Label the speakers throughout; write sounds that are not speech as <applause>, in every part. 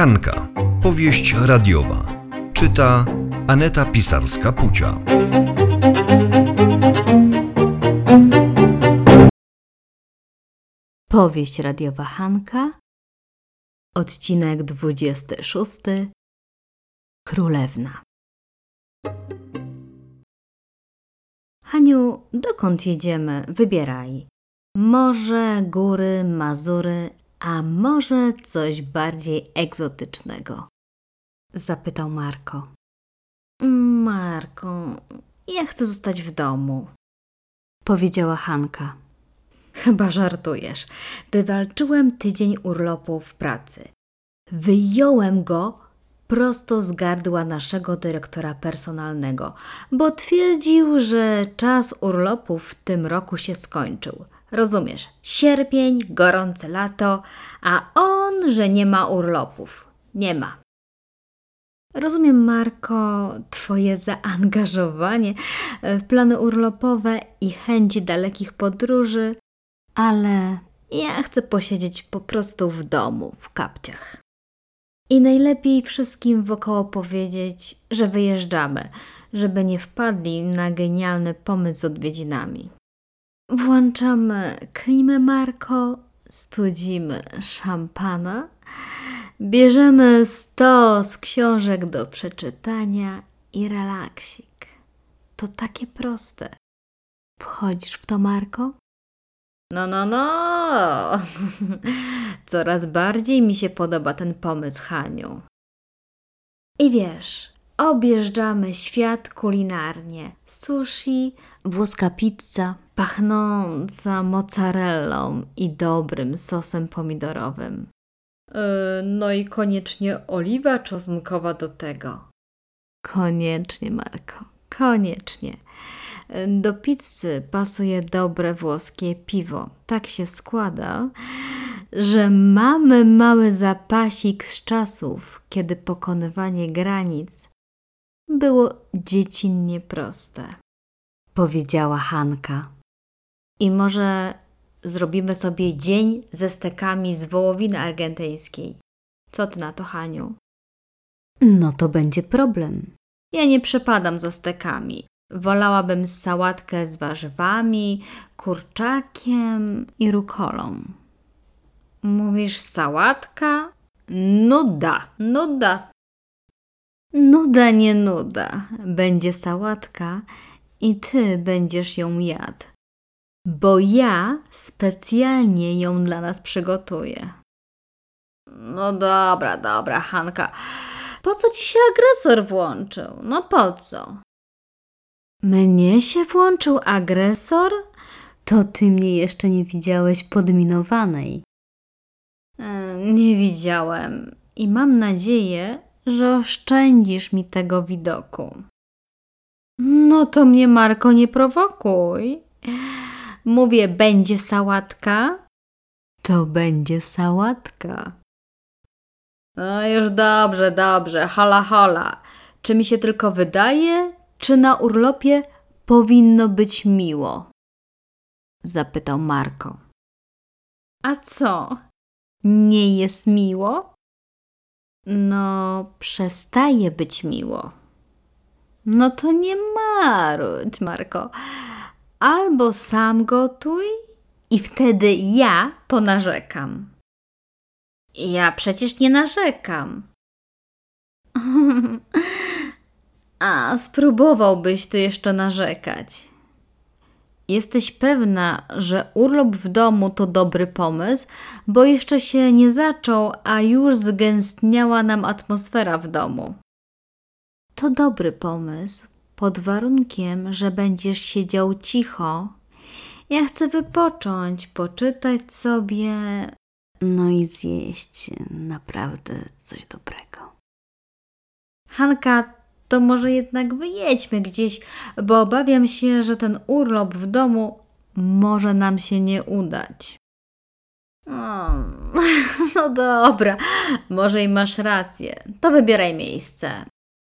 Speaker 1: Hanka. Powieść radiowa. Czyta Aneta Pisarska-Pucia.
Speaker 2: Powieść radiowa Hanka, odcinek 26. Królewna. Haniu, dokąd jedziemy? Wybieraj. Morze, góry, Mazury, a może coś bardziej egzotycznego? Zapytał Marko. Marko, ja chcę zostać w domu, powiedziała Hanka. Chyba żartujesz. Wywalczyłem tydzień urlopu w pracy. Wyjąłem go prosto z gardła naszego dyrektora personalnego, bo twierdził, że czas urlopu w tym roku się skończył. Rozumiesz, sierpień, gorące lato, a on, że nie ma urlopów. Nie ma. Rozumiem, Marko, Twoje zaangażowanie w plany urlopowe i chęć dalekich podróży, ale ja chcę posiedzieć po prostu w domu, w kapciach. I najlepiej wszystkim wokoło powiedzieć, że wyjeżdżamy, żeby nie wpadli na genialny pomysł z odwiedzinami. Włączamy klimę Marko, studzimy szampana, bierzemy stos książek do przeczytania i relaksik. To takie proste. Wchodzisz w to, Marko? No, no, no. <laughs> Coraz bardziej mi się podoba ten pomysł, Haniu. I wiesz, objeżdżamy świat kulinarnie. Sushi, włoska pizza, pachnąca mozzarellą i dobrym sosem pomidorowym. Yy, no i koniecznie oliwa czosnkowa do tego. Koniecznie, Marko, koniecznie. Do pizzy pasuje dobre włoskie piwo. Tak się składa, że mamy mały zapasik z czasów, kiedy pokonywanie granic było dziecinnie proste, powiedziała Hanka. I może zrobimy sobie dzień ze stekami z wołowiny argentyńskiej. Co ty na to, Haniu? No to będzie problem. Ja nie przepadam za stekami. Wolałabym sałatkę z warzywami, kurczakiem i rukolą. Mówisz sałatka? Nuda, nuda. Nuda, nie nuda. Będzie sałatka i ty będziesz ją jadł. Bo ja specjalnie ją dla nas przygotuję. No dobra, dobra, Hanka. Po co ci się agresor włączył? No po co? Mnie się włączył agresor? To ty mnie jeszcze nie widziałeś podminowanej. E, Nie widziałem i mam nadzieję, że oszczędzisz mi tego widoku. No to mnie, Marko, nie prowokuj. Mówię, będzie sałatka? To będzie sałatka. No już dobrze, dobrze, hola, hola. Czy mi się tylko wydaje, czy na urlopie powinno być miło? Zapytał Marko. A co? Nie jest miło? No, przestaje być miło. No to nie marudź, Marko. Albo sam gotuj i wtedy ja ponarzekam. Ja przecież nie narzekam. <laughs> A spróbowałbyś ty jeszcze narzekać. Jesteś pewna, że urlop w domu to dobry pomysł, bo jeszcze się nie zaczął, a już zgęstniała nam atmosfera w domu. To dobry pomysł, pod warunkiem, że będziesz siedział cicho. Ja chcę wypocząć, poczytać sobie, no i zjeść naprawdę coś dobrego. Hanka, to może jednak wyjedźmy gdzieś, bo obawiam się, że ten urlop w domu może nam się nie udać. O, <laughs> no dobra, może i masz rację. To wybieraj miejsce.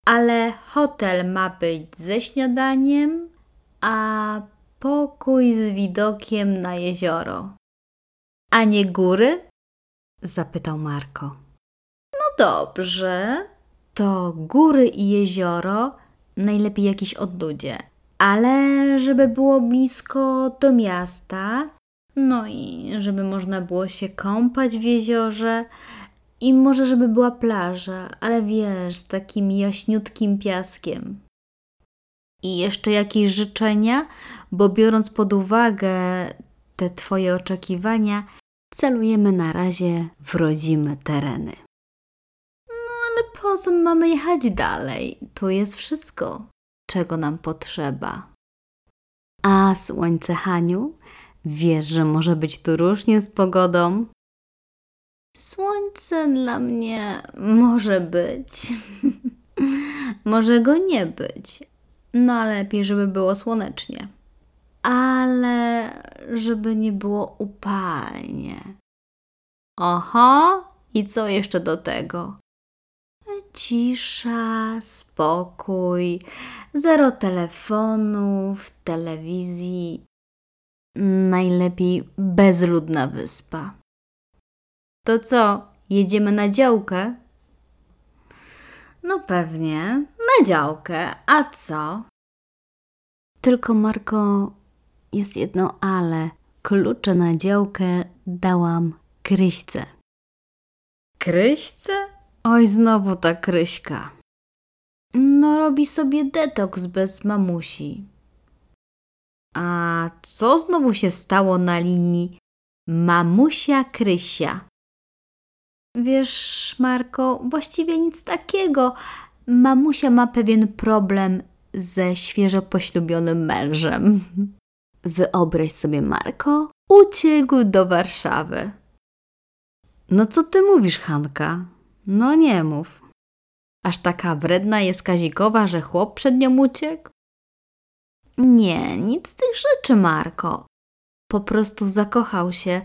Speaker 2: Ale hotel ma być ze śniadaniem, a pokój z widokiem na jezioro. A nie góry? zapytał Marko. No dobrze. To góry i jezioro, najlepiej jakiś odludzie. Ale żeby było blisko do miasta, no i żeby można było się kąpać w jeziorze i może żeby była plaża, ale wiesz, z takim jaśniutkim piaskiem. I jeszcze jakieś życzenia, bo biorąc pod uwagę te Twoje oczekiwania, celujemy na razie w rodzime tereny. Po co mamy jechać dalej? Tu jest wszystko, czego nam potrzeba. A słońce, Haniu, wiesz, że może być tu różnie z pogodą? Słońce dla mnie może być. <laughs> może go nie być. No ale lepiej, żeby było słonecznie. Ale żeby nie było upalnie. Oho, i co jeszcze do tego? Cisza, spokój, zero telefonów, telewizji. Najlepiej bezludna wyspa. To co, jedziemy na działkę? No pewnie, na działkę. A co? Tylko Marko, jest jedno ale. Klucze na działkę dałam Kryśce. Kryśce? Oj, znowu ta Kryśka. No, robi sobie detoks bez mamusi. A co znowu się stało na linii mamusia Krysia? Wiesz, Marko, właściwie nic takiego. Mamusia ma pewien problem ze świeżo poślubionym mężem. Wyobraź sobie, Marko, uciekł do Warszawy. No co ty mówisz, Hanka? No nie mów. Aż taka wredna jest Kazikowa, że chłop przed nią uciekł? Nie, nic z tych rzeczy, Marko. Po prostu zakochał się.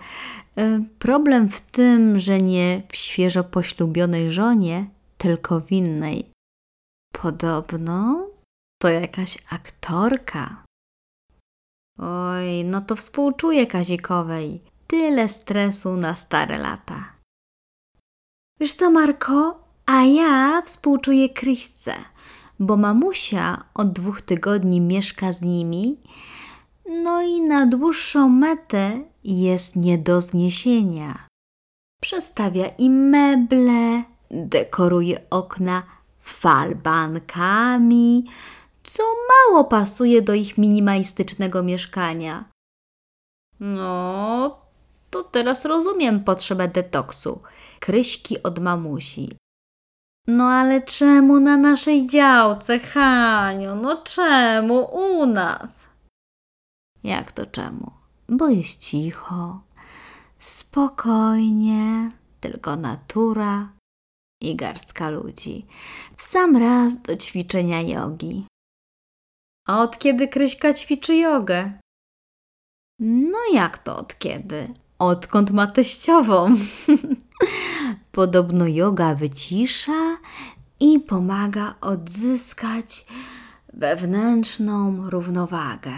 Speaker 2: Y, Problem w tym, że nie w świeżo poślubionej żonie, tylko w innej. Podobno to jakaś aktorka. Oj, no to współczuję Kazikowej. Tyle stresu na stare lata. Wiesz co, Marko? A ja współczuję Kryśce, bo mamusia od dwóch tygodni mieszka z nimi, no i na dłuższą metę jest nie do zniesienia. Przestawia im meble, dekoruje okna falbankami, co mało pasuje do ich minimalistycznego mieszkania. No, to teraz rozumiem potrzebę detoksu. Kryśki od mamusi. No ale czemu na naszej działce, Haniu? No czemu u nas? Jak to czemu? Bo jest cicho, spokojnie, tylko natura i garstka ludzi. W sam raz do ćwiczenia jogi. A od kiedy Kryśka ćwiczy jogę? No jak to od kiedy? Odkąd ma teściową? <laughs> Podobno yoga wycisza i pomaga odzyskać wewnętrzną równowagę.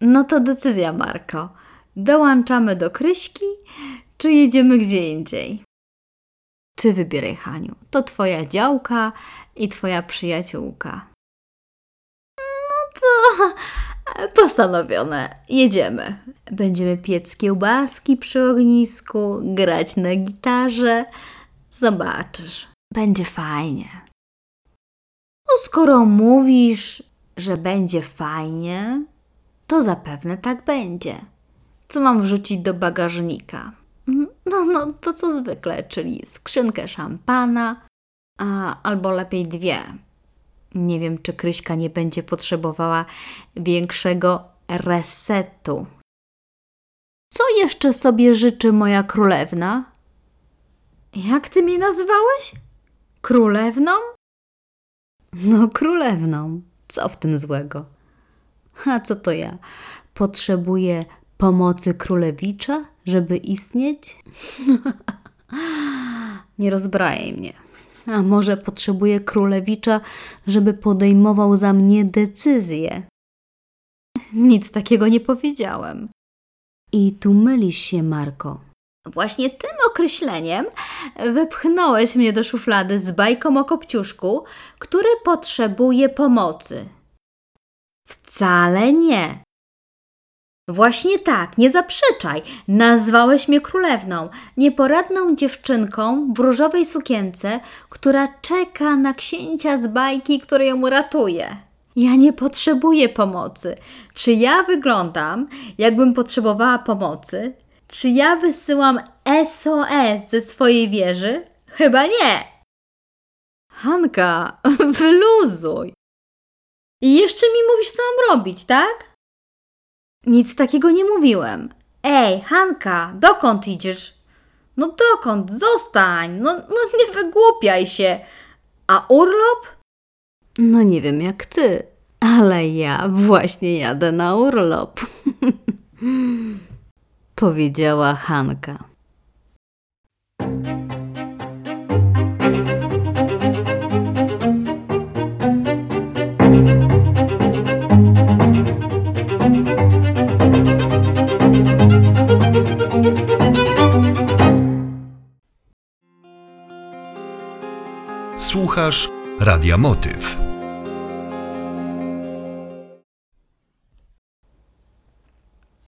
Speaker 2: No to decyzja, Marko. Dołączamy do Kryśki, czy jedziemy gdzie indziej? Ty wybieraj, Haniu. To twoja działka i twoja przyjaciółka. No to postanowione. Jedziemy. Będziemy piec kiełbaski przy ognisku, grać na gitarze. Zobaczysz. Będzie fajnie. No skoro mówisz, że będzie fajnie, to zapewne tak będzie. Co mam wrzucić do bagażnika? No, no, to co zwykle, czyli skrzynkę szampana, a, albo lepiej dwie. Nie wiem, czy Kryśka nie będzie potrzebowała większego resetu. Co jeszcze sobie życzy moja królewna? Jak ty mnie nazwałeś? Królewną? No, królewną. Co w tym złego? A co to ja? Potrzebuję pomocy królewicza, żeby istnieć? <laughs> Nie rozbrajaj mnie. A może potrzebuję królewicza, żeby podejmował za mnie decyzje? Nic takiego nie powiedziałem. I tu mylisz się, Marko. Właśnie tym określeniem wepchnąłeś mnie do szuflady z bajką o Kopciuszku, który potrzebuje pomocy. Wcale nie. Właśnie tak, nie zaprzeczaj. Nazwałeś mnie królewną, nieporadną dziewczynką w różowej sukience, która czeka na księcia z bajki, który ją ratuje. Ja nie potrzebuję pomocy. Czy ja wyglądam, jakbym potrzebowała pomocy? Czy ja wysyłam SOS ze swojej wieży? Chyba nie. Hanka, <laughs> wyluzuj. I jeszcze mi mówisz, co mam robić, tak? Nic takiego nie mówiłem. Ej, Hanka, dokąd idziesz? No dokąd? Zostań! No, no nie wygłupiaj się. A urlop? No nie wiem jak ty, ale ja właśnie jadę na urlop. <laughs> Powiedziała Hanka.
Speaker 1: Radia Motyw.